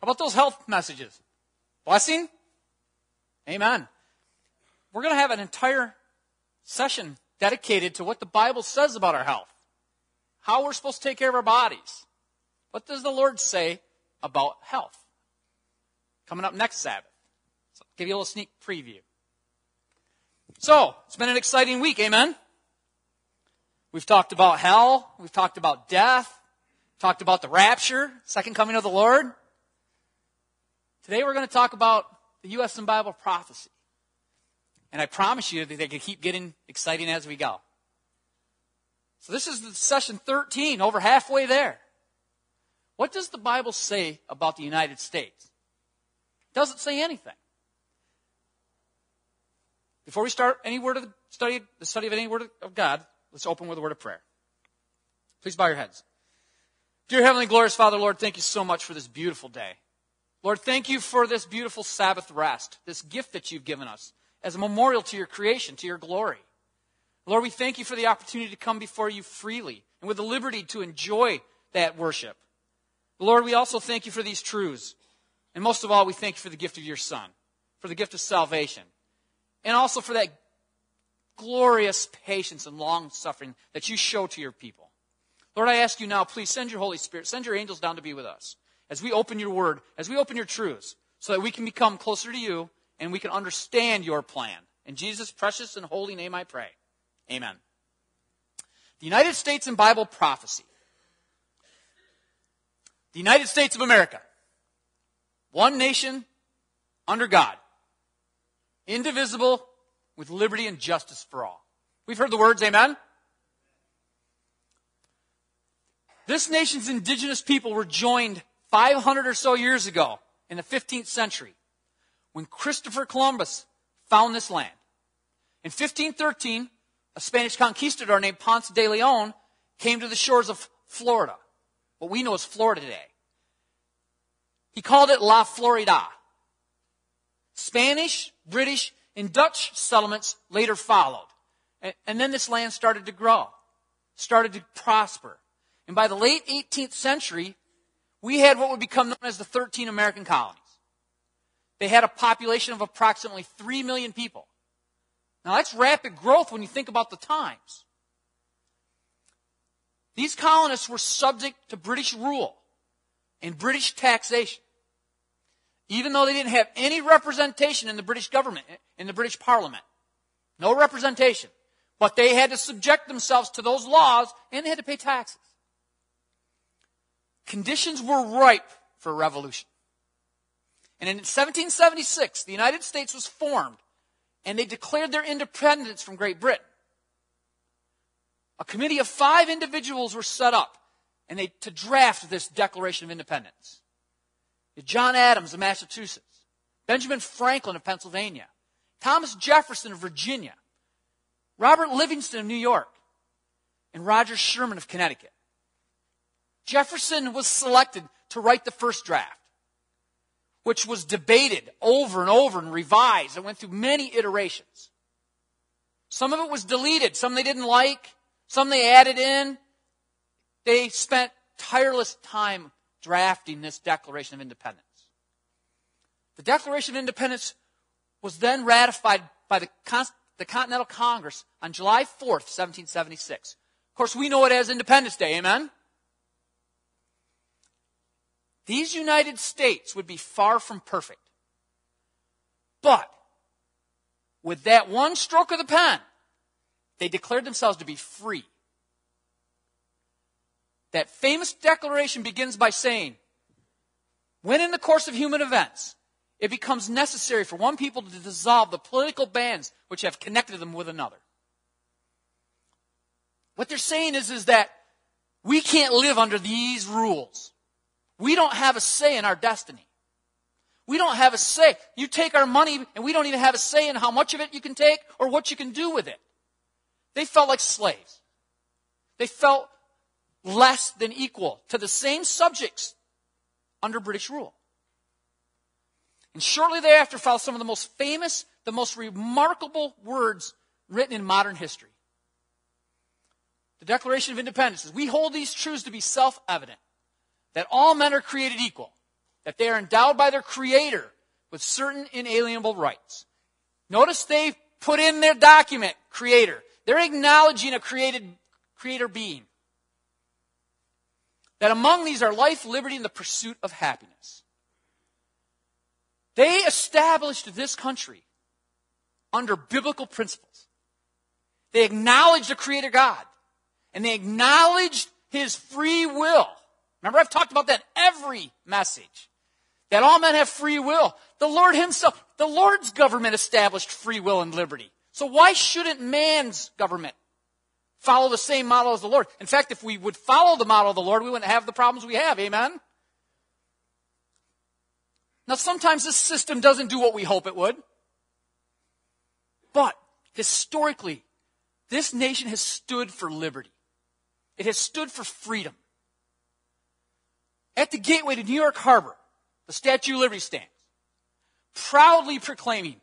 How about those health messages? Blessing? Amen. We're going to have an entire session dedicated to what the Bible says about our health, how we're supposed to take care of our bodies. What does the Lord say about health? Coming up next Sabbath. So I'll give you a little sneak preview. So, it's been an exciting week, amen? We've talked about hell, we've talked about death, talked about the rapture, second coming of the Lord. Today we're going to talk about the U.S. and Bible prophecy. And I promise you that they can keep getting exciting as we go. So this is session 13, over halfway there. What does the Bible say about the United States? It doesn't say anything. Before we start any word of the study, the study of any word of God, let's open with a word of prayer. Please bow your heads. Dear Heavenly Glorious Father, Lord, thank you so much for this beautiful day. Lord, thank you for this beautiful Sabbath rest, this gift that you've given us as a memorial to your creation, to your glory. Lord, we thank you for the opportunity to come before you freely and with the liberty to enjoy that worship. Lord, we also thank you for these truths. And most of all, we thank you for the gift of your Son, for the gift of salvation, and also for that glorious patience and long suffering that you show to your people. Lord, I ask you now, please send your Holy Spirit, send your angels down to be with us as we open your word, as we open your truths, so that we can become closer to you and we can understand your plan. In Jesus' precious and holy name I pray. Amen. The United States and Bible prophecy. The United States of America. One nation under God. Indivisible with liberty and justice for all. We've heard the words, amen? This nation's indigenous people were joined 500 or so years ago in the 15th century when Christopher Columbus found this land. In 1513, a Spanish conquistador named Ponce de Leon came to the shores of Florida, what we know as Florida today. He called it La Florida. Spanish, British, and Dutch settlements later followed. And, then this land started to grow, started to prosper. And by the late 18th century, we had what would become known as the 13 American colonies. They had a population of approximately 3 million people. Now that's rapid growth when you think about the times. These colonists were subject to British rule and British taxation. Even though they didn't have any representation in the British government, in the British Parliament. No representation. But they had to subject themselves to those laws and they had to pay taxes. Conditions were ripe for revolution. And in 1776, the United States was formed and they declared their independence from Great Britain. A committee of five individuals were set up and they, to draft this Declaration of Independence. John Adams of Massachusetts, Benjamin Franklin of Pennsylvania, Thomas Jefferson of Virginia, Robert Livingston of New York, and Roger Sherman of Connecticut. Jefferson was selected to write the first draft, which was debated over and over and revised. It went through many iterations. Some of it was deleted, some they didn't like, some they added in. They spent tireless time drafting this Declaration of Independence. The Declaration of Independence was then ratified by the, Con- the Continental Congress on July 4th, 1776. Of course, we know it as Independence Day, amen? These United States would be far from perfect. But, with that one stroke of the pen, they declared themselves to be free. That famous declaration begins by saying, when in the course of human events, it becomes necessary for one people to dissolve the political bands which have connected them with another. What they're saying is, is that we can't live under these rules. We don't have a say in our destiny. We don't have a say. You take our money and we don't even have a say in how much of it you can take or what you can do with it. They felt like slaves. They felt less than equal to the same subjects under British rule. And shortly thereafter followed some of the most famous, the most remarkable words written in modern history. The Declaration of Independence says, We hold these truths to be self evident that all men are created equal, that they are endowed by their Creator with certain inalienable rights. Notice they put in their document, Creator. They're acknowledging a created Creator being. That among these are life, liberty, and the pursuit of happiness. They established this country under biblical principles. They acknowledged a creator God. And they acknowledged his free will. Remember, I've talked about that every message. That all men have free will. The Lord himself, the Lord's government established free will and liberty. So why shouldn't man's government follow the same model as the Lord? In fact, if we would follow the model of the Lord, we wouldn't have the problems we have. Amen? Now, sometimes this system doesn't do what we hope it would. But historically, this nation has stood for liberty. It has stood for freedom. At the gateway to New York Harbor, the Statue of Liberty stands, proudly proclaiming,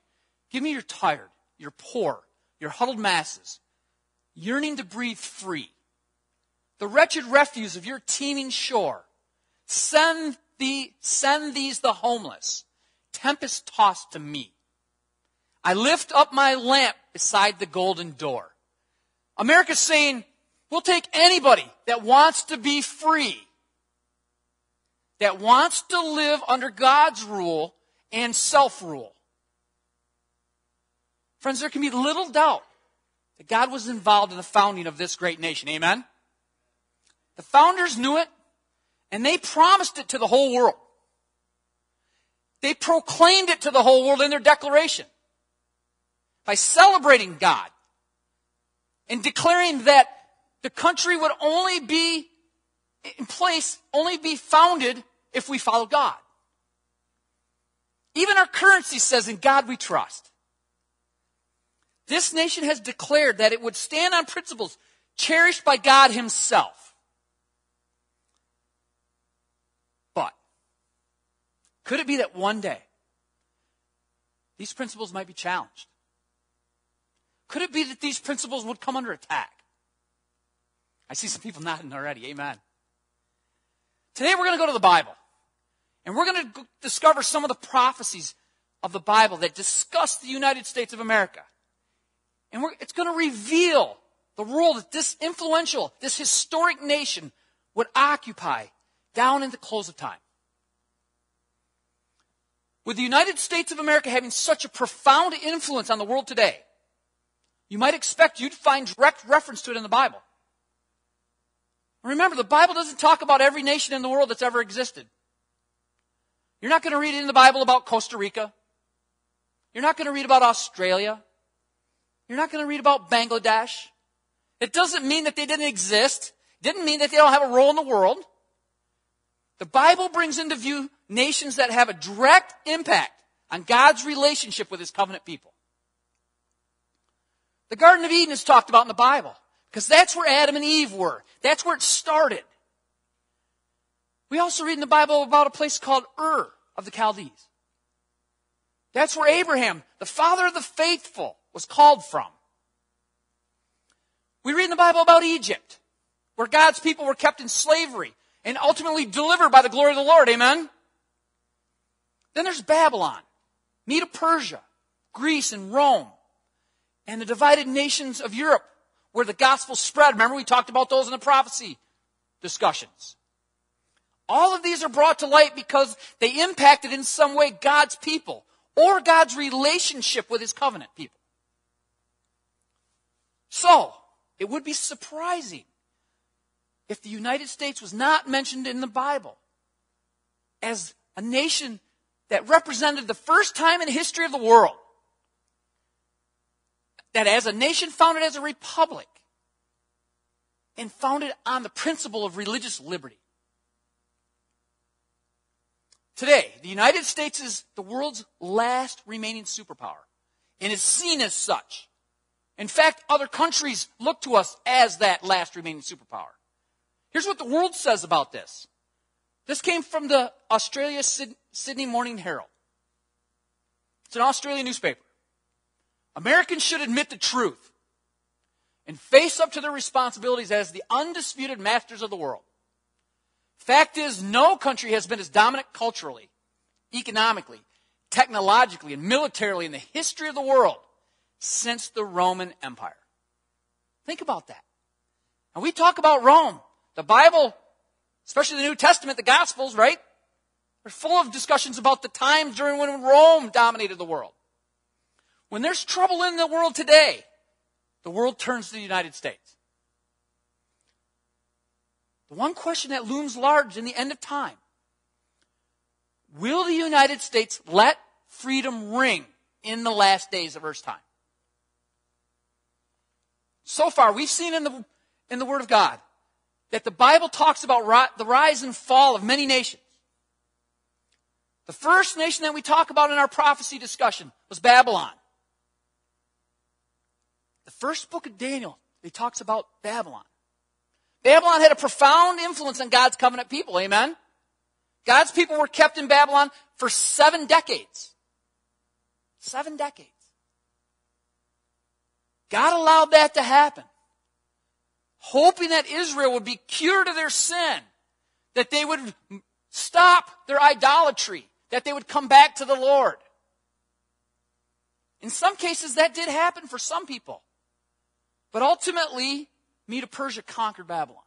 Give me your tired, your poor, your huddled masses, yearning to breathe free. The wretched refuse of your teeming shore. Send thee, send these the homeless, tempest tossed to me. I lift up my lamp beside the golden door. America's saying, we'll take anybody that wants to be free, that wants to live under God's rule and self rule. Friends, there can be little doubt that God was involved in the founding of this great nation. Amen? The founders knew it, and they promised it to the whole world. They proclaimed it to the whole world in their declaration by celebrating God and declaring that the country would only be in place, only be founded if we follow God. Even our currency says, In God we trust. This nation has declared that it would stand on principles cherished by God Himself. But could it be that one day these principles might be challenged? Could it be that these principles would come under attack? I see some people nodding already. Amen. Today we're going to go to the Bible. And we're going to discover some of the prophecies of the Bible that discuss the United States of America. And it's going to reveal the role that this influential, this historic nation would occupy down in the close of time. With the United States of America having such a profound influence on the world today, you might expect you'd find direct reference to it in the Bible. Remember, the Bible doesn't talk about every nation in the world that's ever existed. You're not going to read in the Bible about Costa Rica. You're not going to read about Australia. You're not going to read about Bangladesh. It doesn't mean that they didn't exist. Didn't mean that they don't have a role in the world. The Bible brings into view nations that have a direct impact on God's relationship with his covenant people. The Garden of Eden is talked about in the Bible because that's where Adam and Eve were. That's where it started. We also read in the Bible about a place called Ur of the Chaldees. That's where Abraham, the father of the faithful, was called from. We read in the Bible about Egypt, where God's people were kept in slavery and ultimately delivered by the glory of the Lord. Amen? Then there's Babylon, Medo Persia, Greece, and Rome, and the divided nations of Europe where the gospel spread. Remember, we talked about those in the prophecy discussions. All of these are brought to light because they impacted in some way God's people or God's relationship with his covenant people. So, it would be surprising if the United States was not mentioned in the Bible as a nation that represented the first time in the history of the world that as a nation founded as a republic and founded on the principle of religious liberty. Today, the United States is the world's last remaining superpower and is seen as such. In fact, other countries look to us as that last remaining superpower. Here's what the world says about this. This came from the Australia Sydney Morning Herald. It's an Australian newspaper. Americans should admit the truth and face up to their responsibilities as the undisputed masters of the world. Fact is, no country has been as dominant culturally economically, technologically, and militarily in the history of the world since the Roman Empire. Think about that. And we talk about Rome. The Bible, especially the New Testament, the Gospels, right? They're full of discussions about the times during when Rome dominated the world. When there's trouble in the world today, the world turns to the United States. The one question that looms large in the end of time will the United States let freedom ring in the last days of Earth's time? So far, we've seen in the, in the Word of God that the Bible talks about ri- the rise and fall of many nations. The first nation that we talk about in our prophecy discussion was Babylon. The first book of Daniel, it talks about Babylon. Babylon had a profound influence on God's covenant people. Amen? God's people were kept in Babylon for seven decades. Seven decades. God allowed that to happen, hoping that Israel would be cured of their sin, that they would stop their idolatry, that they would come back to the Lord. In some cases, that did happen for some people. But ultimately, Medo Persia conquered Babylon.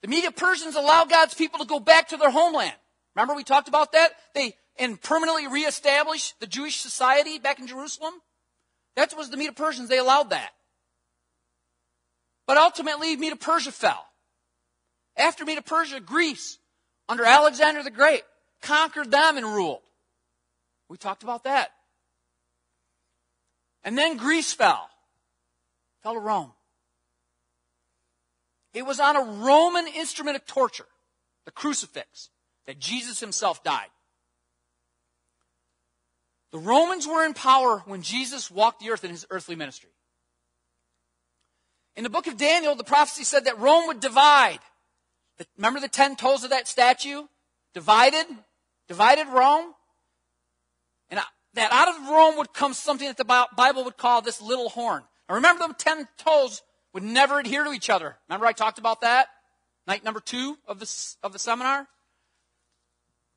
The Medo Persians allowed God's people to go back to their homeland. Remember we talked about that? They and permanently reestablished the Jewish society back in Jerusalem? That was the Medo Persians. They allowed that. But ultimately, Medo Persia fell. After Medo Persia, Greece, under Alexander the Great, conquered them and ruled. We talked about that. And then Greece fell. Fell to Rome. It was on a Roman instrument of torture, the crucifix, that Jesus himself died. The Romans were in power when Jesus walked the earth in his earthly ministry. In the book of Daniel, the prophecy said that Rome would divide. Remember the ten toes of that statue? Divided, divided Rome. That out of Rome would come something that the Bible would call this little horn. Now remember the ten toes would never adhere to each other. Remember I talked about that? Night number two of the, of the seminar?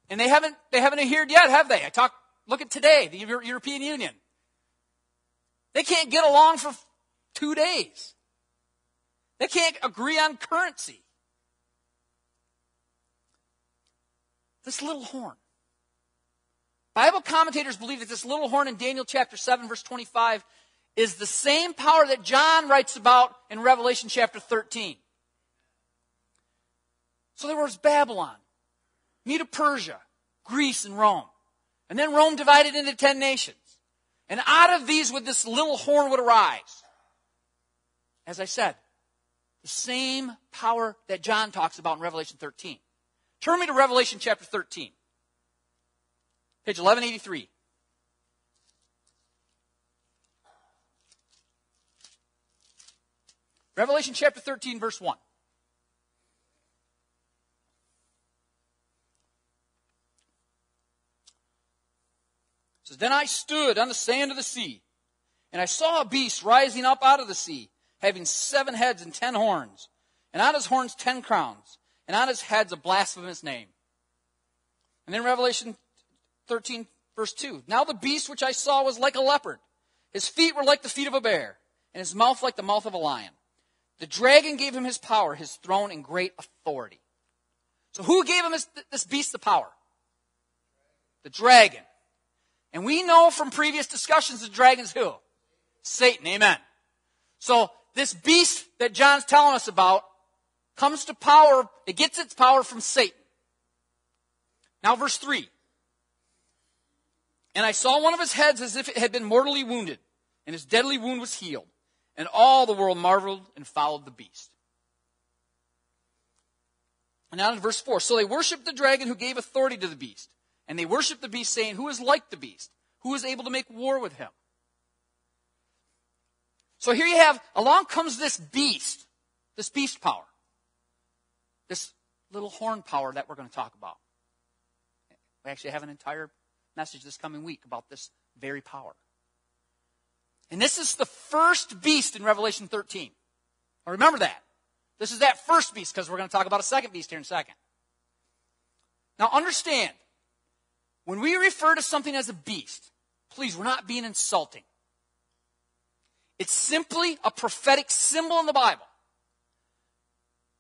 And they haven't, they haven't adhered yet, have they? I talked Look at today, the European Union. They can't get along for two days. They can't agree on currency. This little horn. Bible commentators believe that this little horn in Daniel chapter 7, verse 25, is the same power that John writes about in Revelation chapter 13. So there was Babylon, Medo Persia, Greece, and Rome. And then Rome divided into ten nations. And out of these would this little horn would arise. As I said, the same power that John talks about in Revelation 13. Turn me to Revelation chapter 13. Page 1183. Revelation chapter 13, verse 1. says, Then I stood on the sand of the sea, and I saw a beast rising up out of the sea, having seven heads and ten horns, and on his horns ten crowns, and on his heads a blasphemous name. And then Revelation 13, verse 2. Now the beast which I saw was like a leopard. His feet were like the feet of a bear, and his mouth like the mouth of a lion. The dragon gave him his power, his throne, and great authority. So who gave him this, this beast the power? The dragon. And we know from previous discussions the dragon's who? Satan. Amen. So this beast that John's telling us about comes to power, it gets its power from Satan. Now verse 3. And I saw one of his heads as if it had been mortally wounded, and his deadly wound was healed. And all the world marveled and followed the beast. And now in verse 4. So they worshiped the dragon who gave authority to the beast. And they worshiped the beast, saying, Who is like the beast? Who is able to make war with him? So here you have, along comes this beast, this beast power, this little horn power that we're going to talk about. We actually have an entire message this coming week about this very power. And this is the first beast in Revelation 13. Now remember that. This is that first beast because we're going to talk about a second beast here in a second. Now understand, when we refer to something as a beast, please, we're not being insulting. It's simply a prophetic symbol in the Bible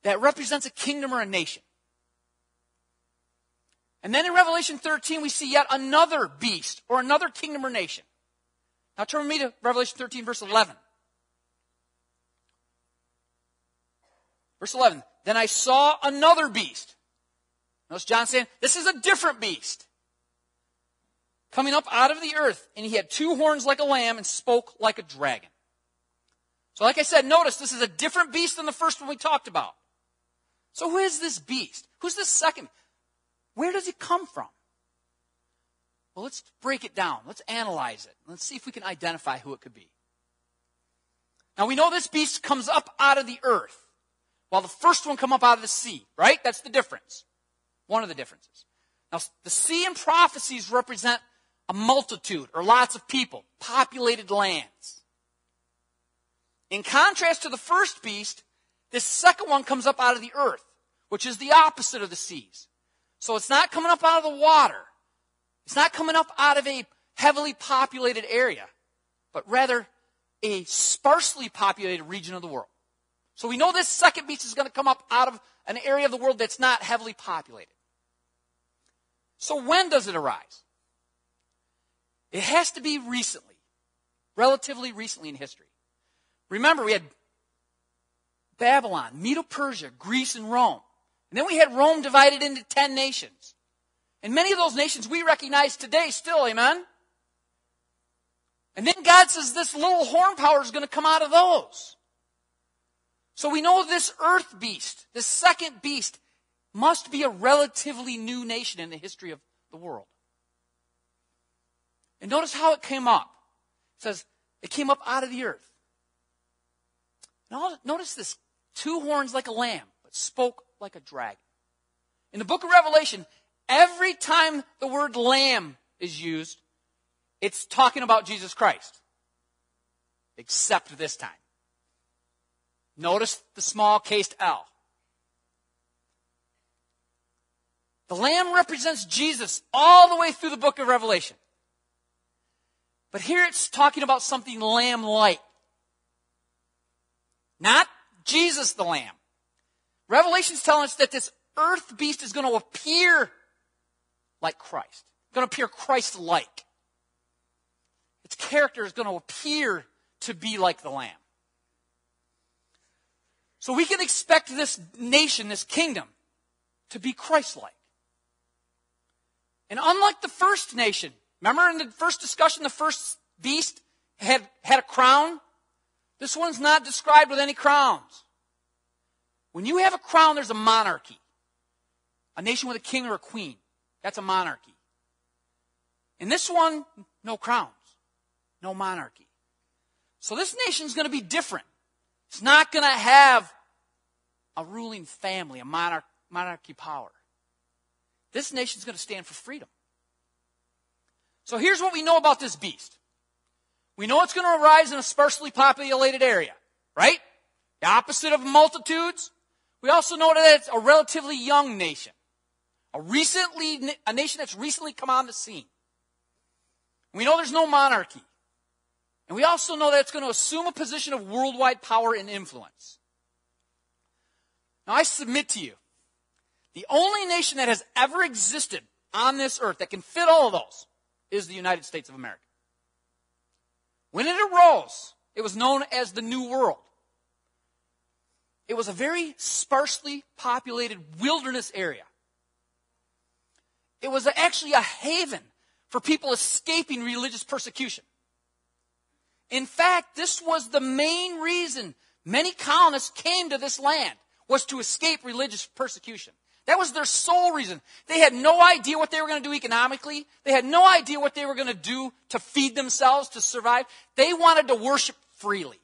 that represents a kingdom or a nation. And then in Revelation 13, we see yet another beast or another kingdom or nation. Now turn with me to Revelation 13, verse 11. Verse 11. Then I saw another beast. Notice John saying, This is a different beast. Coming up out of the earth, and he had two horns like a lamb and spoke like a dragon. So, like I said, notice this is a different beast than the first one we talked about. So, who is this beast? Who's this second? Where does it come from? Well, let's break it down. Let's analyze it. Let's see if we can identify who it could be. Now, we know this beast comes up out of the earth, while the first one come up out of the sea, right? That's the difference. One of the differences. Now, the sea and prophecies represent a multitude or lots of people, populated lands. In contrast to the first beast, this second one comes up out of the earth, which is the opposite of the seas. So it's not coming up out of the water. It's not coming up out of a heavily populated area, but rather a sparsely populated region of the world. So we know this second beast is going to come up out of an area of the world that's not heavily populated. So when does it arise? It has to be recently, relatively recently in history. Remember, we had Babylon, Medo Persia, Greece, and Rome. And then we had Rome divided into 10 nations. And many of those nations we recognize today still, amen? And then God says this little horn power is going to come out of those. So we know this earth beast, this second beast, must be a relatively new nation in the history of the world. And notice how it came up. It says, it came up out of the earth. Now, notice this two horns like a lamb, but spoke like a dragon. In the book of Revelation, every time the word lamb is used, it's talking about Jesus Christ. Except this time. Notice the small cased L. The lamb represents Jesus all the way through the book of Revelation. But here it's talking about something lamb like. Not Jesus the Lamb. Revelation's telling us that this earth beast is going to appear like Christ. Going to appear Christ-like. Its character is going to appear to be like the Lamb. So we can expect this nation, this kingdom, to be Christ-like. And unlike the first nation, remember in the first discussion, the first beast had, had a crown? This one's not described with any crowns. When you have a crown, there's a monarchy. A nation with a king or a queen. That's a monarchy. In this one, no crowns. No monarchy. So this nation's going to be different. It's not going to have a ruling family, a monarch, monarchy power. This nation's going to stand for freedom. So here's what we know about this beast. We know it's going to arise in a sparsely populated area, right? The opposite of multitudes. We also know that it's a relatively young nation. A recently, a nation that's recently come on the scene. We know there's no monarchy. And we also know that it's going to assume a position of worldwide power and influence. Now I submit to you, the only nation that has ever existed on this earth that can fit all of those is the United States of America. When it arose, it was known as the New World. It was a very sparsely populated wilderness area. It was actually a haven for people escaping religious persecution. In fact, this was the main reason many colonists came to this land was to escape religious persecution. That was their sole reason. They had no idea what they were going to do economically. They had no idea what they were going to do to feed themselves, to survive. They wanted to worship freely.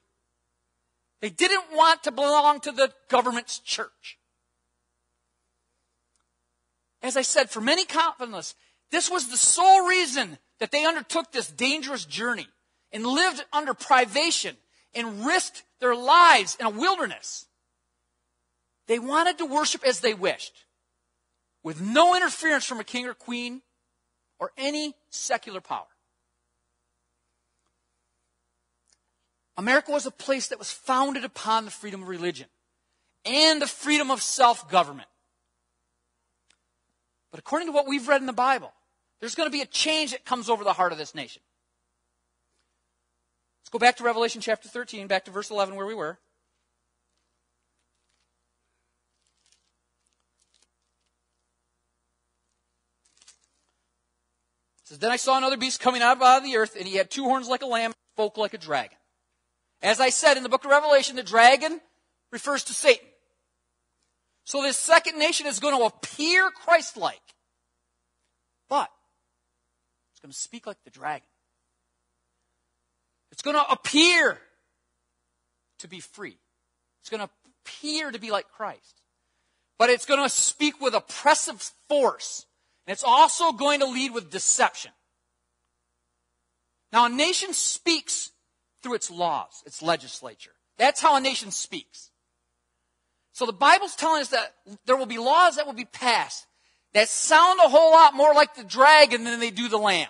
They didn't want to belong to the government's church. As I said, for many Calvinists, this was the sole reason that they undertook this dangerous journey and lived under privation and risked their lives in a wilderness. They wanted to worship as they wished with no interference from a king or queen or any secular power. America was a place that was founded upon the freedom of religion and the freedom of self government. But according to what we've read in the Bible, there's going to be a change that comes over the heart of this nation. Let's go back to Revelation chapter 13, back to verse 11 where we were. It says, Then I saw another beast coming out of the earth, and he had two horns like a lamb, spoke like a dragon. As I said in the book of Revelation, the dragon refers to Satan. So this second nation is going to appear Christ like. But it's going to speak like the dragon. It's going to appear to be free. It's going to appear to be like Christ. But it's going to speak with oppressive force. And it's also going to lead with deception. Now, a nation speaks through its laws, its legislature. That's how a nation speaks. So the Bible's telling us that there will be laws that will be passed that sound a whole lot more like the dragon than they do the lamb.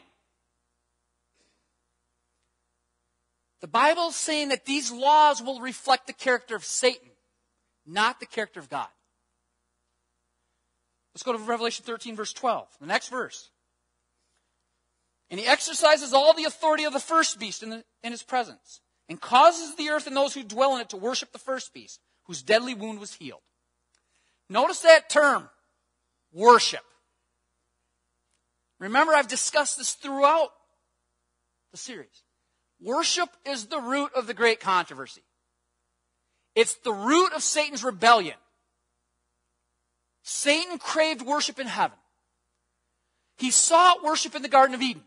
The Bible's saying that these laws will reflect the character of Satan, not the character of God. Let's go to Revelation 13, verse 12. The next verse. And he exercises all the authority of the first beast in, the, in his presence, and causes the earth and those who dwell in it to worship the first beast, whose deadly wound was healed. Notice that term, worship. Remember, I've discussed this throughout the series. Worship is the root of the great controversy. It's the root of Satan's rebellion. Satan craved worship in heaven. He sought worship in the Garden of Eden.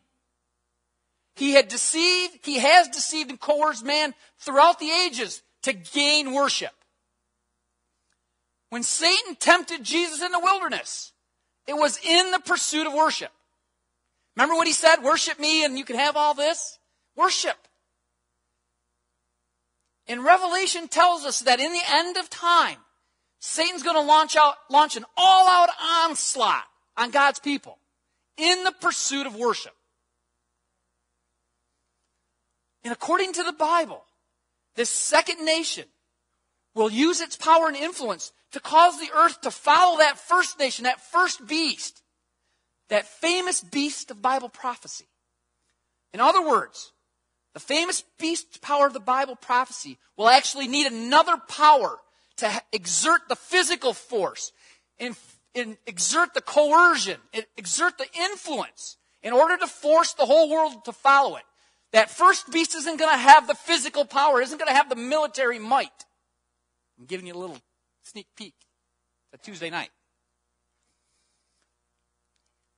He had deceived, he has deceived and coerced man throughout the ages to gain worship. When Satan tempted Jesus in the wilderness, it was in the pursuit of worship. Remember what he said? Worship me and you can have all this? Worship. And Revelation tells us that in the end of time, Satan's going to launch out, launch an all-out onslaught on God's people in the pursuit of worship. And according to the Bible, this second nation will use its power and influence to cause the earth to follow that first nation, that first beast, that famous beast of Bible prophecy. In other words, the famous beast power of the Bible prophecy will actually need another power to exert the physical force and, and exert the coercion, exert the influence in order to force the whole world to follow it. That first beast isn't going to have the physical power, isn't going to have the military might. I'm giving you a little sneak peek. It's Tuesday night.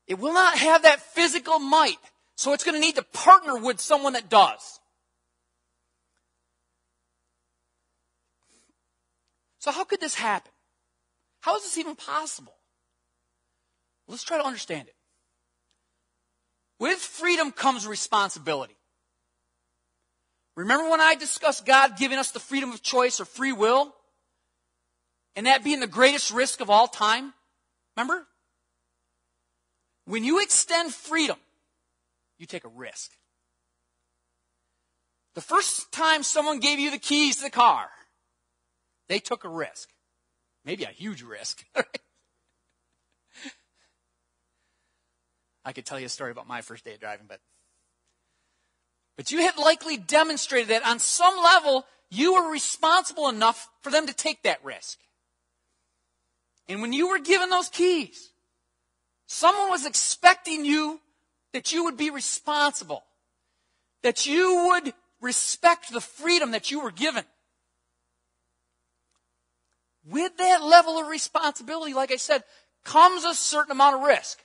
It will not have that physical might, so it's going to need to partner with someone that does. So, how could this happen? How is this even possible? Let's try to understand it. With freedom comes responsibility. Remember when I discussed God giving us the freedom of choice or free will? And that being the greatest risk of all time? Remember? When you extend freedom, you take a risk. The first time someone gave you the keys to the car, they took a risk. Maybe a huge risk. I could tell you a story about my first day of driving, but but you had likely demonstrated that on some level you were responsible enough for them to take that risk. And when you were given those keys, someone was expecting you that you would be responsible, that you would respect the freedom that you were given. With that level of responsibility, like I said, comes a certain amount of risk.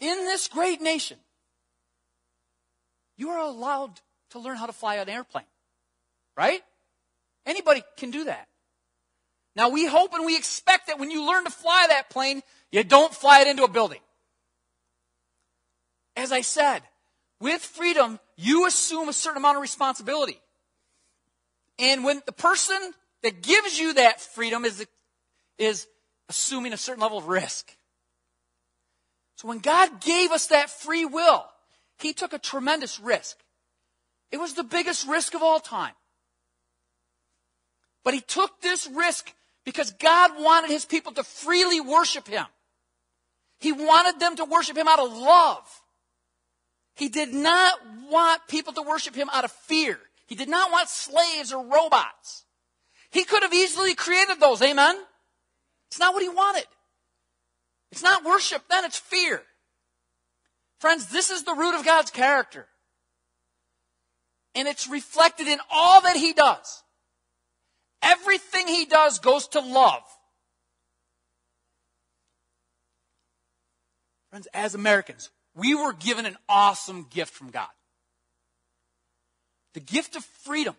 In this great nation, you are allowed to learn how to fly an airplane. Right? Anybody can do that. Now we hope and we expect that when you learn to fly that plane, you don't fly it into a building. As I said, with freedom, you assume a certain amount of responsibility. And when the person that gives you that freedom is, is assuming a certain level of risk. So when God gave us that free will, He took a tremendous risk. It was the biggest risk of all time. But He took this risk because God wanted His people to freely worship Him. He wanted them to worship Him out of love. He did not want people to worship Him out of fear. He did not want slaves or robots. He could have easily created those, amen? It's not what He wanted. It's not worship, then it's fear. Friends, this is the root of God's character. And it's reflected in all that He does. Everything He does goes to love. Friends, as Americans, we were given an awesome gift from God the gift of freedom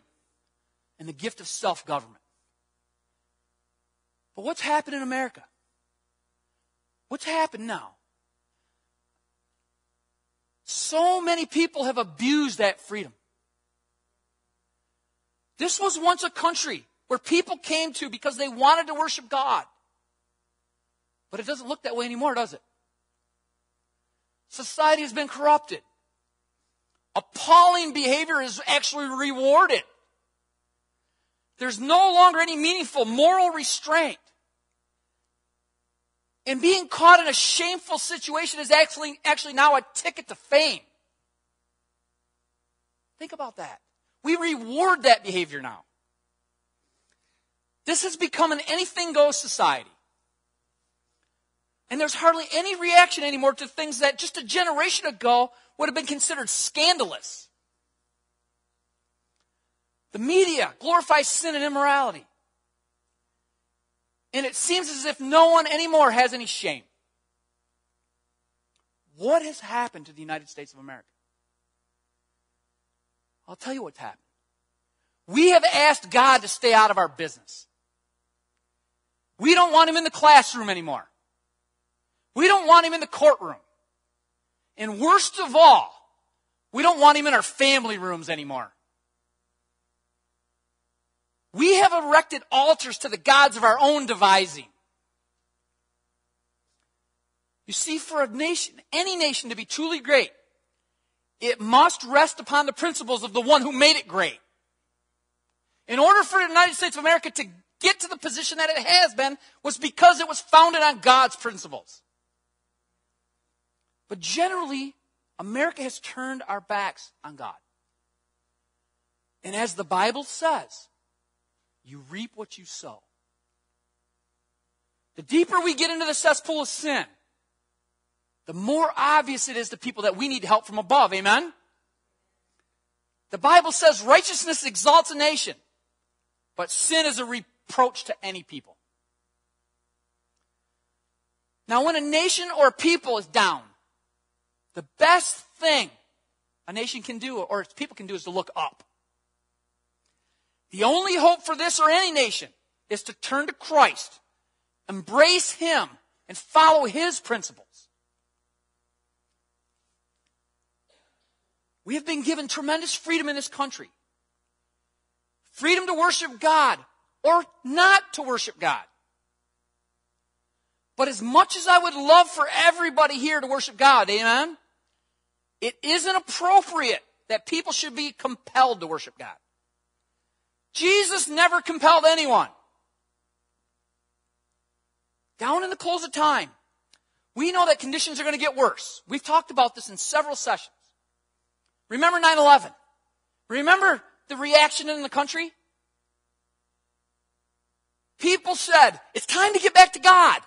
and the gift of self government. But what's happened in America? What's happened now? So many people have abused that freedom. This was once a country where people came to because they wanted to worship God. But it doesn't look that way anymore, does it? Society has been corrupted. Appalling behavior is actually rewarded. There's no longer any meaningful moral restraint. And being caught in a shameful situation is actually, actually now a ticket to fame. Think about that. We reward that behavior now. This has become an anything goes society. And there's hardly any reaction anymore to things that just a generation ago would have been considered scandalous. The media glorifies sin and immorality. And it seems as if no one anymore has any shame. What has happened to the United States of America? I'll tell you what's happened. We have asked God to stay out of our business. We don't want him in the classroom anymore. We don't want him in the courtroom. And worst of all, we don't want him in our family rooms anymore. We have erected altars to the gods of our own devising. You see, for a nation, any nation to be truly great, it must rest upon the principles of the one who made it great. In order for the United States of America to get to the position that it has been, was because it was founded on God's principles. But generally, America has turned our backs on God. And as the Bible says, you reap what you sow. The deeper we get into the cesspool of sin, the more obvious it is to people that we need help from above. Amen? The Bible says righteousness exalts a nation, but sin is a reproach to any people. Now, when a nation or a people is down, the best thing a nation can do or its people can do is to look up. The only hope for this or any nation is to turn to Christ, embrace Him, and follow His principles. We have been given tremendous freedom in this country. Freedom to worship God or not to worship God. But as much as I would love for everybody here to worship God, amen, it isn't appropriate that people should be compelled to worship God. Jesus never compelled anyone. Down in the close of time, we know that conditions are going to get worse. We've talked about this in several sessions. Remember 9 11? Remember the reaction in the country? People said, it's time to get back to God.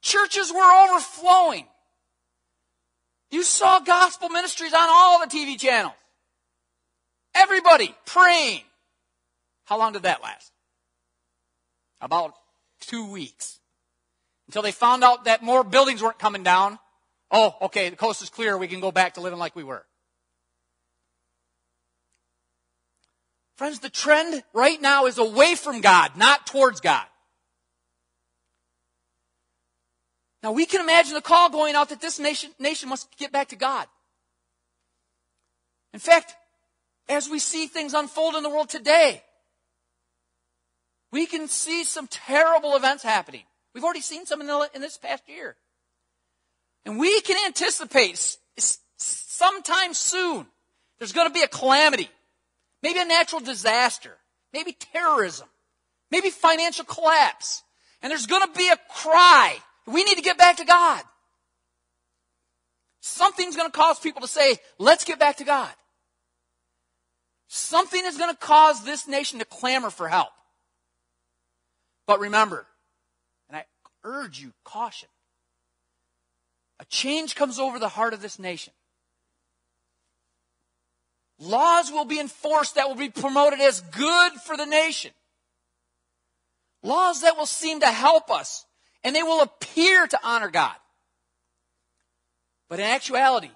Churches were overflowing. You saw gospel ministries on all the TV channels. Everybody praying. How long did that last? About two weeks. Until they found out that more buildings weren't coming down. Oh, okay, the coast is clear. We can go back to living like we were. Friends, the trend right now is away from God, not towards God. Now we can imagine the call going out that this nation, nation must get back to God. In fact, as we see things unfold in the world today, We can see some terrible events happening. We've already seen some in, the, in this past year. And we can anticipate sometime soon there's going to be a calamity, maybe a natural disaster, maybe terrorism, maybe financial collapse. And there's going to be a cry. We need to get back to God. Something's going to cause people to say, let's get back to God. Something is going to cause this nation to clamor for help. But remember, and I urge you, caution. A change comes over the heart of this nation. Laws will be enforced that will be promoted as good for the nation. Laws that will seem to help us and they will appear to honor God. But in actuality,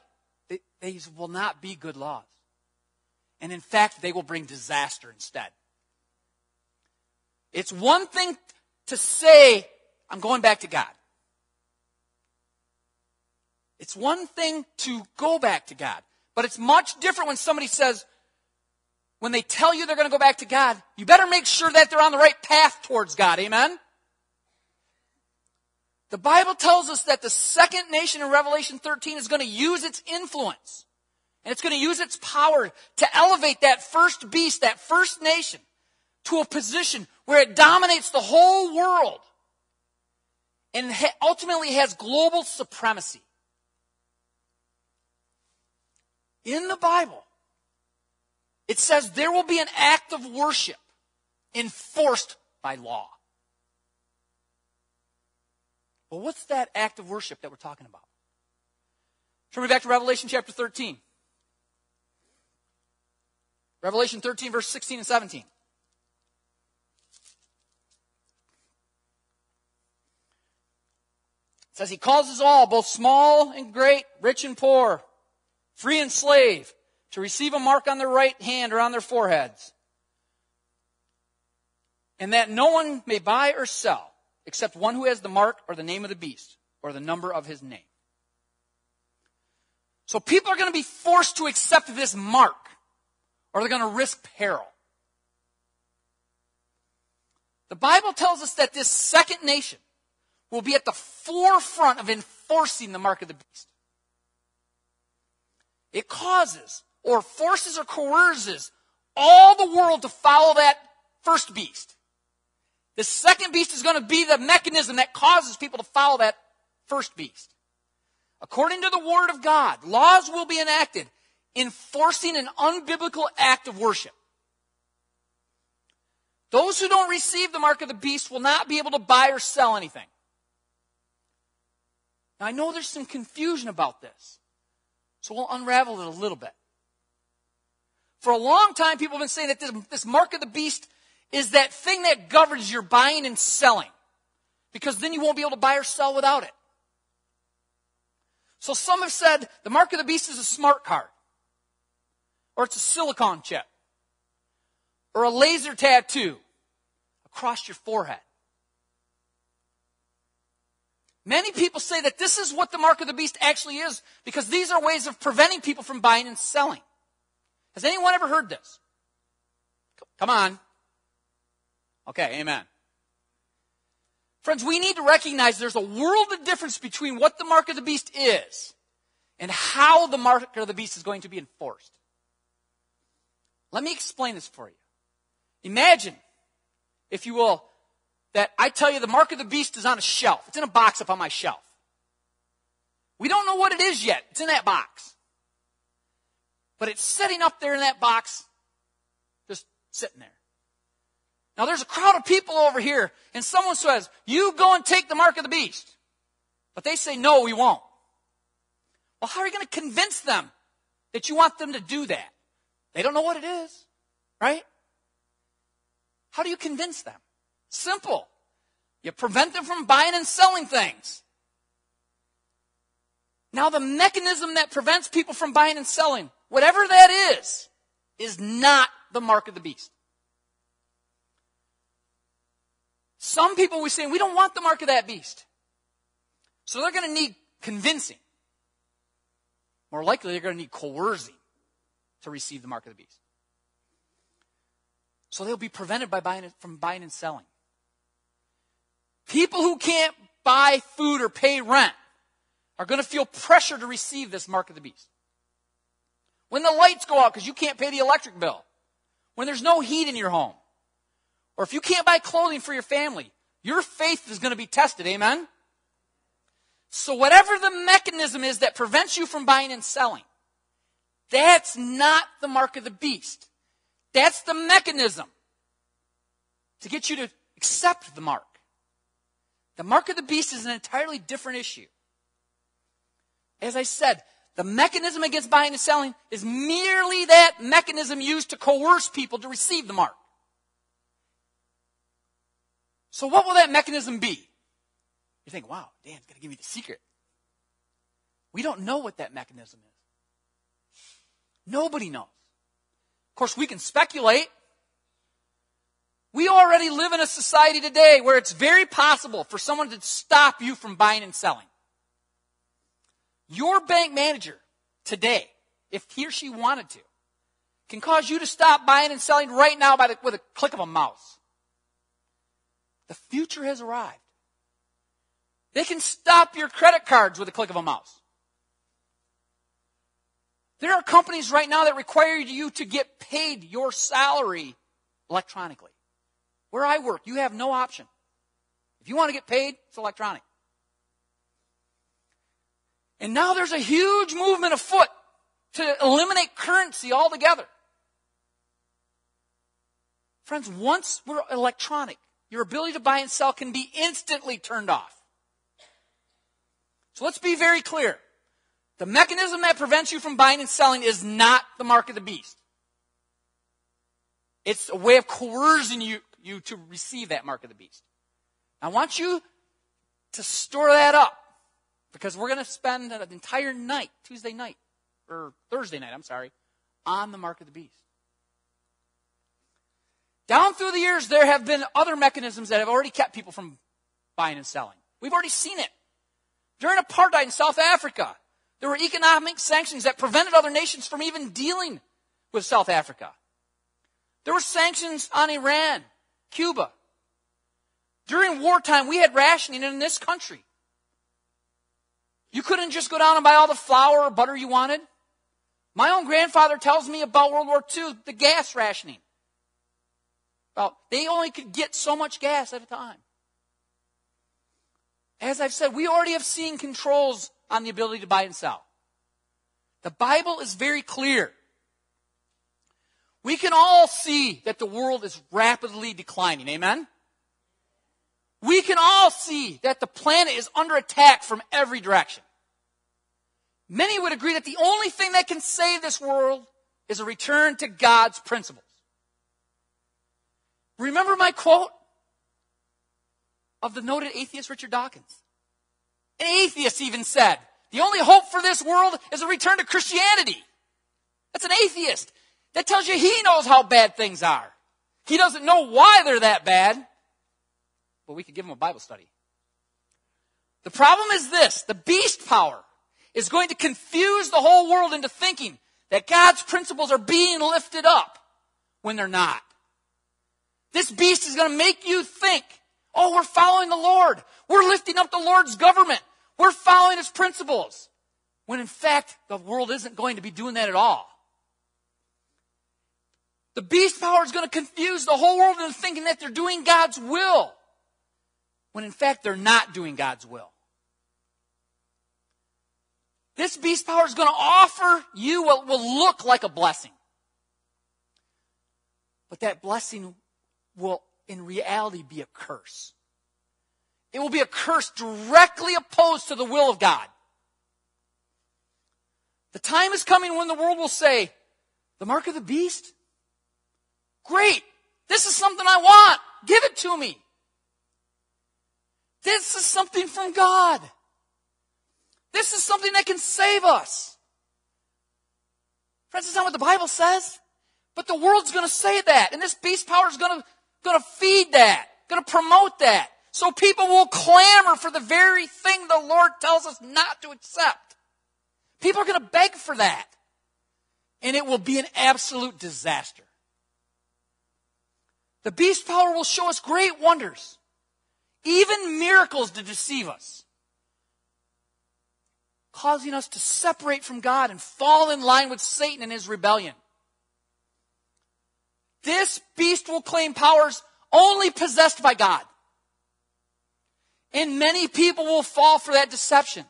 they, these will not be good laws. And in fact, they will bring disaster instead. It's one thing to say, I'm going back to God. It's one thing to go back to God. But it's much different when somebody says, when they tell you they're going to go back to God, you better make sure that they're on the right path towards God. Amen? The Bible tells us that the second nation in Revelation 13 is going to use its influence. And it's going to use its power to elevate that first beast, that first nation, to a position where it dominates the whole world and ultimately has global supremacy. In the Bible, it says there will be an act of worship enforced by law. Well, what's that act of worship that we're talking about? Turn me back to Revelation chapter 13. Revelation 13, verse 16 and 17. Says, He causes all, both small and great, rich and poor, free and slave, to receive a mark on their right hand or on their foreheads, and that no one may buy or sell except one who has the mark or the name of the beast or the number of his name. So people are going to be forced to accept this mark or they're going to risk peril. The Bible tells us that this second nation will be at the forefront of enforcing the mark of the beast. It causes or forces or coerces all the world to follow that first beast. The second beast is going to be the mechanism that causes people to follow that first beast. According to the Word of God, laws will be enacted enforcing an unbiblical act of worship. Those who don't receive the mark of the beast will not be able to buy or sell anything. Now, I know there's some confusion about this, so we'll unravel it a little bit. For a long time, people have been saying that this, this mark of the beast is that thing that governs your buying and selling. Because then you won't be able to buy or sell without it. So some have said the mark of the beast is a smart card. Or it's a silicon chip. Or a laser tattoo across your forehead. Many people say that this is what the mark of the beast actually is because these are ways of preventing people from buying and selling. Has anyone ever heard this? Come on. Okay, amen. Friends, we need to recognize there's a world of difference between what the mark of the beast is and how the mark of the beast is going to be enforced. Let me explain this for you. Imagine, if you will, that I tell you the mark of the beast is on a shelf. It's in a box up on my shelf. We don't know what it is yet. It's in that box. But it's sitting up there in that box, just sitting there. Now there's a crowd of people over here, and someone says, You go and take the mark of the beast. But they say, No, we won't. Well, how are you going to convince them that you want them to do that? They don't know what it is, right? How do you convince them? Simple. You prevent them from buying and selling things. Now, the mechanism that prevents people from buying and selling, whatever that is, is not the mark of the beast. Some people were saying, we don't want the mark of that beast. So they're going to need convincing. More likely, they're going to need coercing to receive the mark of the beast. So they'll be prevented by buying, from buying and selling. People who can't buy food or pay rent are going to feel pressure to receive this mark of the beast. When the lights go out because you can't pay the electric bill, when there's no heat in your home, or if you can't buy clothing for your family, your faith is going to be tested. Amen? So, whatever the mechanism is that prevents you from buying and selling, that's not the mark of the beast. That's the mechanism to get you to accept the mark. The mark of the beast is an entirely different issue. As I said, the mechanism against buying and selling is merely that mechanism used to coerce people to receive the mark. So, what will that mechanism be? You think, wow, Dan's going to give me the secret. We don't know what that mechanism is. Nobody knows. Of course, we can speculate. We already live in a society today where it's very possible for someone to stop you from buying and selling. Your bank manager today, if he or she wanted to, can cause you to stop buying and selling right now by the, with a click of a mouse. The future has arrived. They can stop your credit cards with a click of a mouse. There are companies right now that require you to get paid your salary electronically. Where I work, you have no option. If you want to get paid, it's electronic. And now there's a huge movement afoot to eliminate currency altogether. Friends, once we're electronic, your ability to buy and sell can be instantly turned off. So let's be very clear. The mechanism that prevents you from buying and selling is not the mark of the beast. It's a way of coercing you, you to receive that mark of the beast. I want you to store that up because we're going to spend an entire night, Tuesday night, or Thursday night, I'm sorry, on the mark of the beast. Down through the years, there have been other mechanisms that have already kept people from buying and selling. We've already seen it. During apartheid in South Africa, there were economic sanctions that prevented other nations from even dealing with South Africa. There were sanctions on Iran, Cuba. During wartime, we had rationing in this country. You couldn't just go down and buy all the flour or butter you wanted. My own grandfather tells me about World War II, the gas rationing. Well, they only could get so much gas at a time. As I've said, we already have seen controls on the ability to buy and sell. The Bible is very clear. We can all see that the world is rapidly declining. Amen? We can all see that the planet is under attack from every direction. Many would agree that the only thing that can save this world is a return to God's principles. Remember my quote of the noted atheist Richard Dawkins? An atheist even said, the only hope for this world is a return to Christianity. That's an atheist. That tells you he knows how bad things are. He doesn't know why they're that bad. But we could give him a Bible study. The problem is this the beast power is going to confuse the whole world into thinking that God's principles are being lifted up when they're not. This beast is going to make you think, oh, we're following the Lord. We're lifting up the Lord's government. We're following his principles. When in fact, the world isn't going to be doing that at all. The beast power is going to confuse the whole world into thinking that they're doing God's will. When in fact, they're not doing God's will. This beast power is going to offer you what will look like a blessing. But that blessing will in reality be a curse. It will be a curse directly opposed to the will of God. The time is coming when the world will say, the mark of the beast? Great. This is something I want. Give it to me. This is something from God. This is something that can save us. Friends, that's not what the Bible says. But the world's to say that. And this beast power is going to feed that, to promote that. So people will clamor for the very thing the Lord tells us not to accept. People are to beg for that. And it will be an absolute disaster. The beast power will show us great wonders, even miracles to deceive us, causing us to separate from God and fall in line with Satan and his rebellion. This beast will claim powers only possessed by God. And many people will fall for that deception.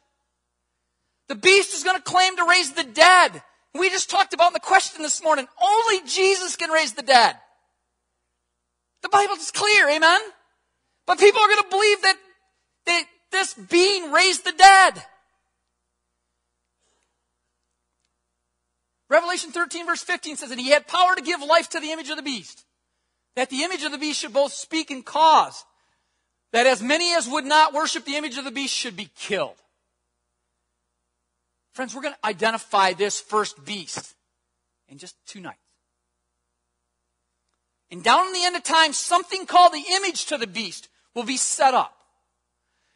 The beast is going to claim to raise the dead. We just talked about in the question this morning. Only Jesus can raise the dead. The Bible is clear, amen? But people are going to believe that, that this being raised the dead. Revelation 13 verse 15 says that he had power to give life to the image of the beast. That the image of the beast should both speak and cause. That as many as would not worship the image of the beast should be killed. Friends, we're going to identify this first beast in just two nights. And down in the end of time, something called the image to the beast will be set up.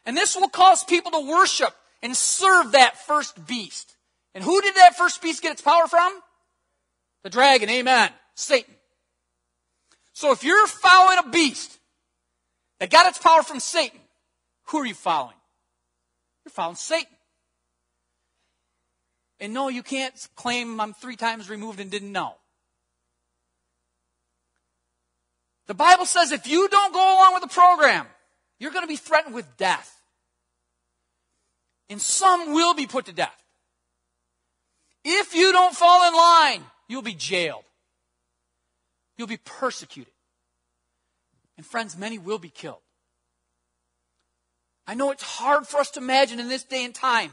And this will cause people to worship and serve that first beast. And who did that first beast get its power from? The dragon, amen. Satan. So if you're following a beast that got its power from Satan, who are you following? You're following Satan. And no, you can't claim I'm three times removed and didn't know. The Bible says if you don't go along with the program, you're going to be threatened with death. And some will be put to death. If you don't fall in line, you'll be jailed. You'll be persecuted. And friends, many will be killed. I know it's hard for us to imagine in this day and time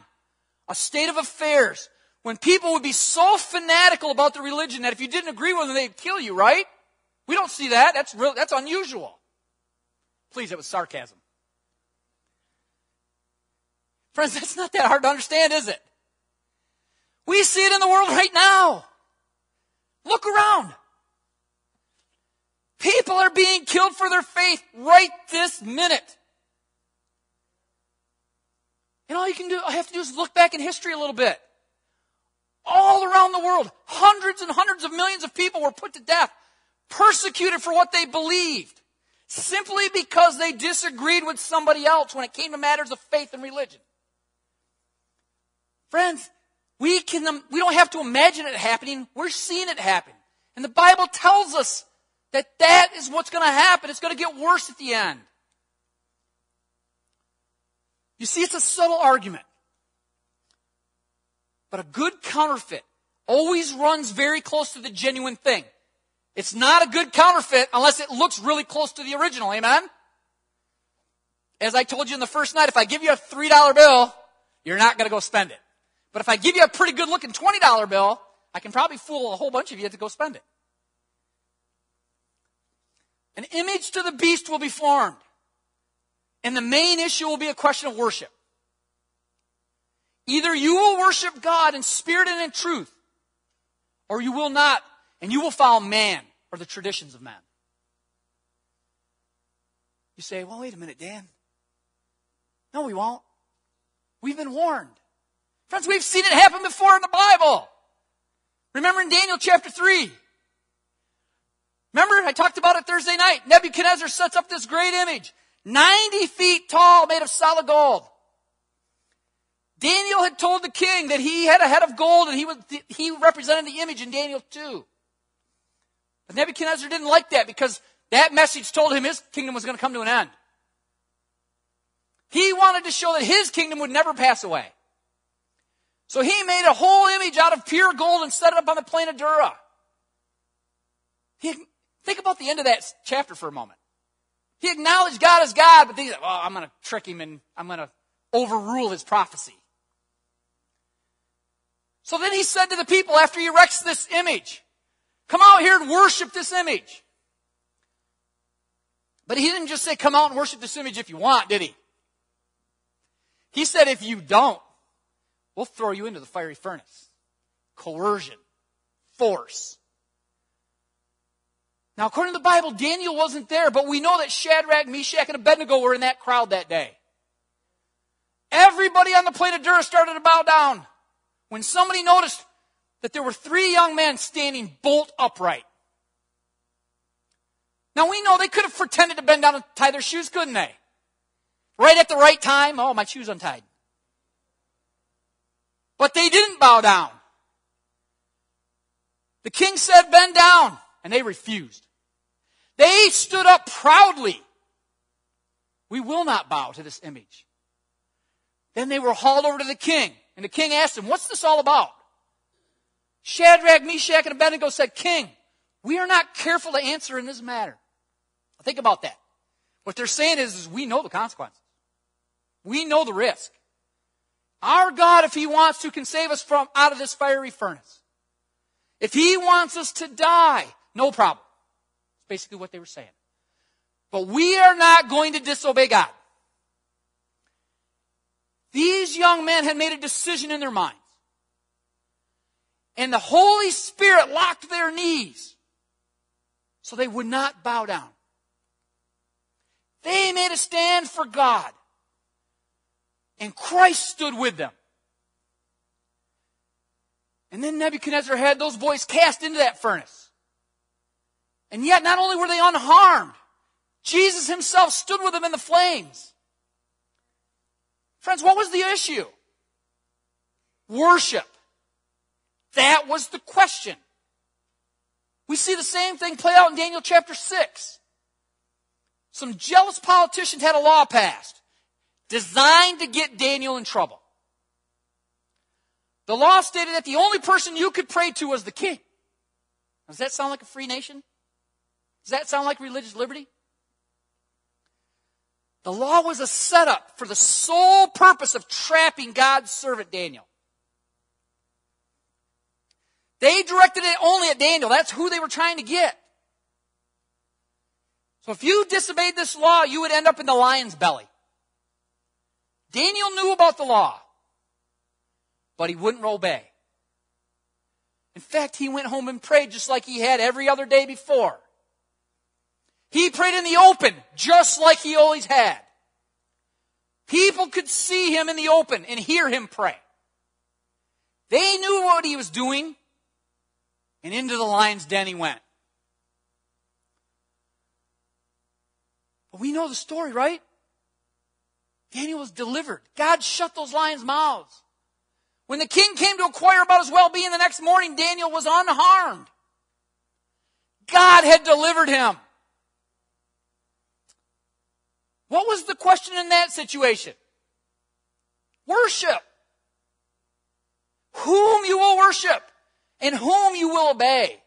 a state of affairs when people would be so fanatical about the religion that if you didn't agree with them, they'd kill you, right? We don't see that. That's real, that's unusual. Please, it was sarcasm. Friends, that's not that hard to understand, is it? We see it in the world right now. Look around. People are being killed for their faith right this minute. And all you can do, I have to do is look back in history a little bit all around the world, hundreds and hundreds of millions of people were put to death, persecuted for what they believed, simply because they disagreed with somebody else when it came to matters of faith and religion. Friends, we can, um, we don't have to imagine it happening. We're seeing it happen. And the Bible tells us that that is what's going to happen. It's going to get worse at the end. You see, it's a subtle argument. But a good counterfeit always runs very close to the genuine thing. It's not a good counterfeit unless it looks really close to the original. Amen? As I told you in the first night, if I give you a $3 bill, you're not going to go spend it. But if I give you a pretty good looking $20 bill, I can probably fool a whole bunch of you to go spend it. An image to the beast will be formed. And the main issue will be a question of worship. Either you will worship God in spirit and in truth, or you will not, and you will follow man or the traditions of man. You say, well, wait a minute, Dan. No, we won't. We've been warned. Friends, we've seen it happen before in the Bible. Remember in Daniel chapter 3. Remember, I talked about it Thursday night. Nebuchadnezzar sets up this great image, 90 feet tall, made of solid gold. Daniel had told the king that he had a head of gold and he, was, he represented the image in Daniel 2. But Nebuchadnezzar didn't like that because that message told him his kingdom was going to come to an end. He wanted to show that his kingdom would never pass away. So he made a whole image out of pure gold and set it up on the plain of Dura. He, think about the end of that chapter for a moment. He acknowledged God as God, but he said, oh, I'm going to trick him and I'm going to overrule his prophecy. So then he said to the people after he erects this image, come out here and worship this image. But he didn't just say, come out and worship this image if you want, did he? He said, if you don't, we'll throw you into the fiery furnace. Coercion. Force. Now, according to the Bible, Daniel wasn't there, but we know that Shadrach, Meshach, and Abednego were in that crowd that day. Everybody on the plain of Dura started to bow down when somebody noticed that there were three young men standing bolt upright. Now we know they could have pretended to bend down and tie their shoes, couldn't they? Right at the right time. Oh, my shoe's untied. But they didn't bow down. The king said, bend down. And they refused. They stood up proudly. We will not bow to this image. Then they were hauled over to the king. And the king asked them, what's this all about? Shadrach, Meshach, and Abednego said, King, we are not careful to answer in this matter. Think about that. What they're saying is, is we know the consequences. We know the risk. Our God, if He wants to, can save us from out of this fiery furnace. If He wants us to die, no problem. That's basically what they were saying. But we are not going to disobey God. These young men had made a decision in their minds. And the Holy Spirit locked their knees so they would not bow down. They made a stand for God. And Christ stood with them. And then Nebuchadnezzar had those boys cast into that furnace. And yet, not only were they unharmed, Jesus himself stood with them in the flames. Friends, what was the issue? Worship. That was the question. We see the same thing play out in Daniel chapter 6. Some jealous politicians had a law passed designed to get Daniel in trouble. The law stated that the only person you could pray to was the king. Does that sound like a free nation? Does that sound like religious liberty? The law was a setup for the sole purpose of trapping God's servant Daniel. They directed it only at Daniel. That's who they were trying to get. So if you disobeyed this law, you would end up in the lion's belly. Daniel knew about the law, but he wouldn't obey. In fact, he went home and prayed just like he had every other day before. He prayed in the open, just like he always had. People could see him in the open and hear him pray. They knew what he was doing, and into the lion's den he went. But we know the story, right? Daniel was delivered. God shut those lions' mouths. When the king came to inquire about his well-being the next morning, Daniel was unharmed. God had delivered him. What was the question in that situation? Worship. Whom you will worship and whom you will obey.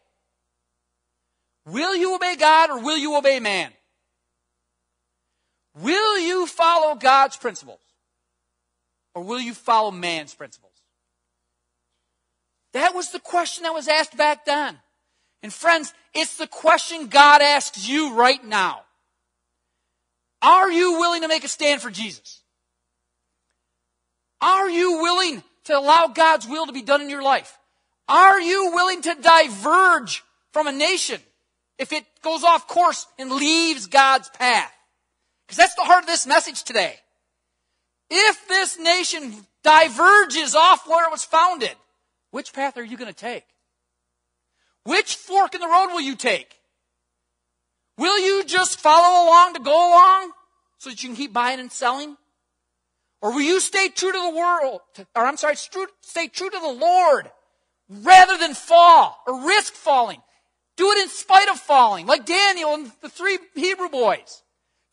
Will you obey God or will you obey man? Will you follow God's principles? Or will you follow man's principles? That was the question that was asked back then. And friends, it's the question God asks you right now. Are you willing to make a stand for Jesus? Are you willing to allow God's will to be done in your life? Are you willing to diverge from a nation if it goes off course and leaves God's path? Because that's the heart of this message today. If this nation diverges off where it was founded, which path are you going to take? Which fork in the road will you take? Will you just follow along to go along so that you can keep buying and selling? Or will you stay true to the world, or I'm sorry, stay true to the Lord rather than fall or risk falling? Do it in spite of falling, like Daniel and the three Hebrew boys.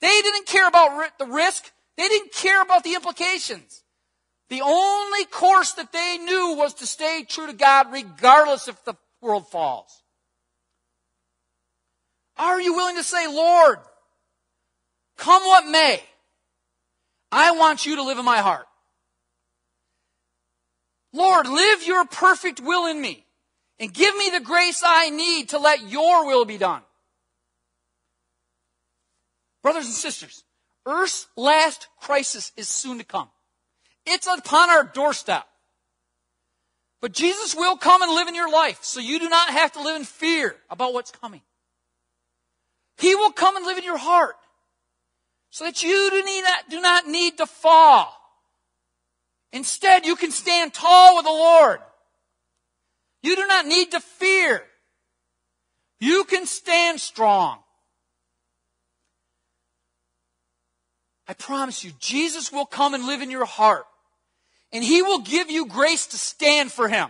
They didn't care about the risk. They didn't care about the implications. The only course that they knew was to stay true to God regardless if the world falls. Are you willing to say, Lord, come what may, I want you to live in my heart. Lord, live your perfect will in me and give me the grace I need to let your will be done. Brothers and sisters, Earth's last crisis is soon to come. It's upon our doorstep. But Jesus will come and live in your life, so you do not have to live in fear about what's coming. He will come and live in your heart, so that you do, not, do not need to fall. Instead, you can stand tall with the Lord. You do not need to fear. You can stand strong. I promise you, Jesus will come and live in your heart, and He will give you grace to stand for Him.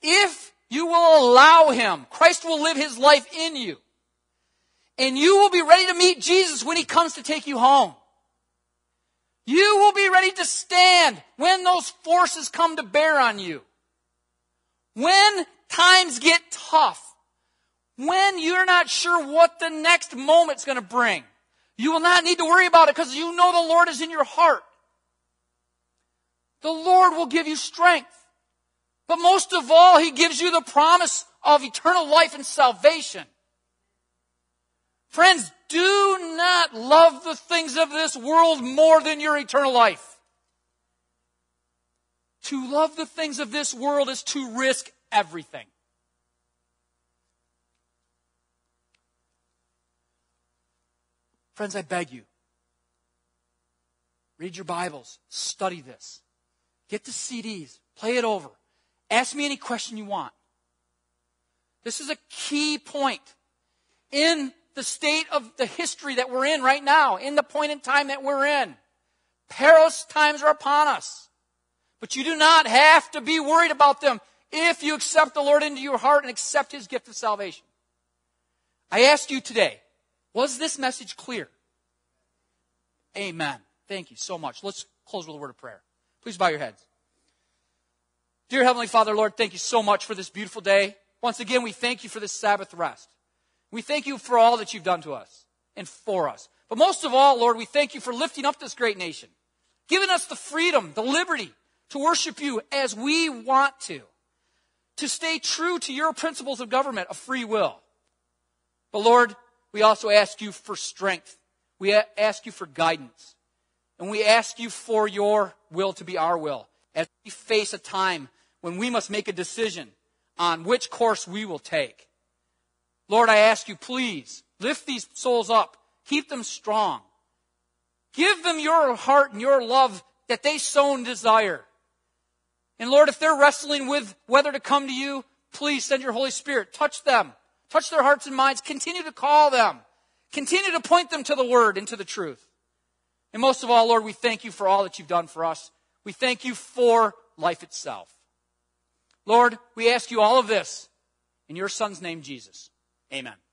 If you will allow Him, Christ will live His life in you, and you will be ready to meet Jesus when He comes to take you home. You will be ready to stand when those forces come to bear on you. When times get tough. When you're not sure what the next moment's going to bring. You will not need to worry about it because you know the Lord is in your heart. The Lord will give you strength. But most of all, He gives you the promise of eternal life and salvation. Friends, do not love the things of this world more than your eternal life. To love the things of this world is to risk everything. Friends, I beg you, read your Bibles, study this, get the CDs, play it over, ask me any question you want. This is a key point in the state of the history that we're in right now, in the point in time that we're in. Perilous times are upon us. But you do not have to be worried about them if you accept the Lord into your heart and accept His gift of salvation. I ask you today, was this message clear? Amen. Thank you so much. Let's close with a word of prayer. Please bow your heads. Dear Heavenly Father, Lord, thank you so much for this beautiful day. Once again, we thank you for this Sabbath rest. We thank you for all that you've done to us and for us. But most of all, Lord, we thank you for lifting up this great nation, giving us the freedom, the liberty to worship you as we want to, to stay true to your principles of government, of free will. But Lord, we also ask you for strength. We ask you for guidance. And we ask you for your will to be our will as we face a time when we must make a decision on which course we will take. Lord, I ask you, please lift these souls up, keep them strong. Give them your heart and your love that they so desire. And Lord, if they're wrestling with whether to come to you, please send your Holy Spirit. Touch them. Touch their hearts and minds. Continue to call them. Continue to point them to the Word and to the truth. And most of all, Lord, we thank you for all that you've done for us. We thank you for life itself. Lord, we ask you all of this in your Son's name, Jesus. Amen.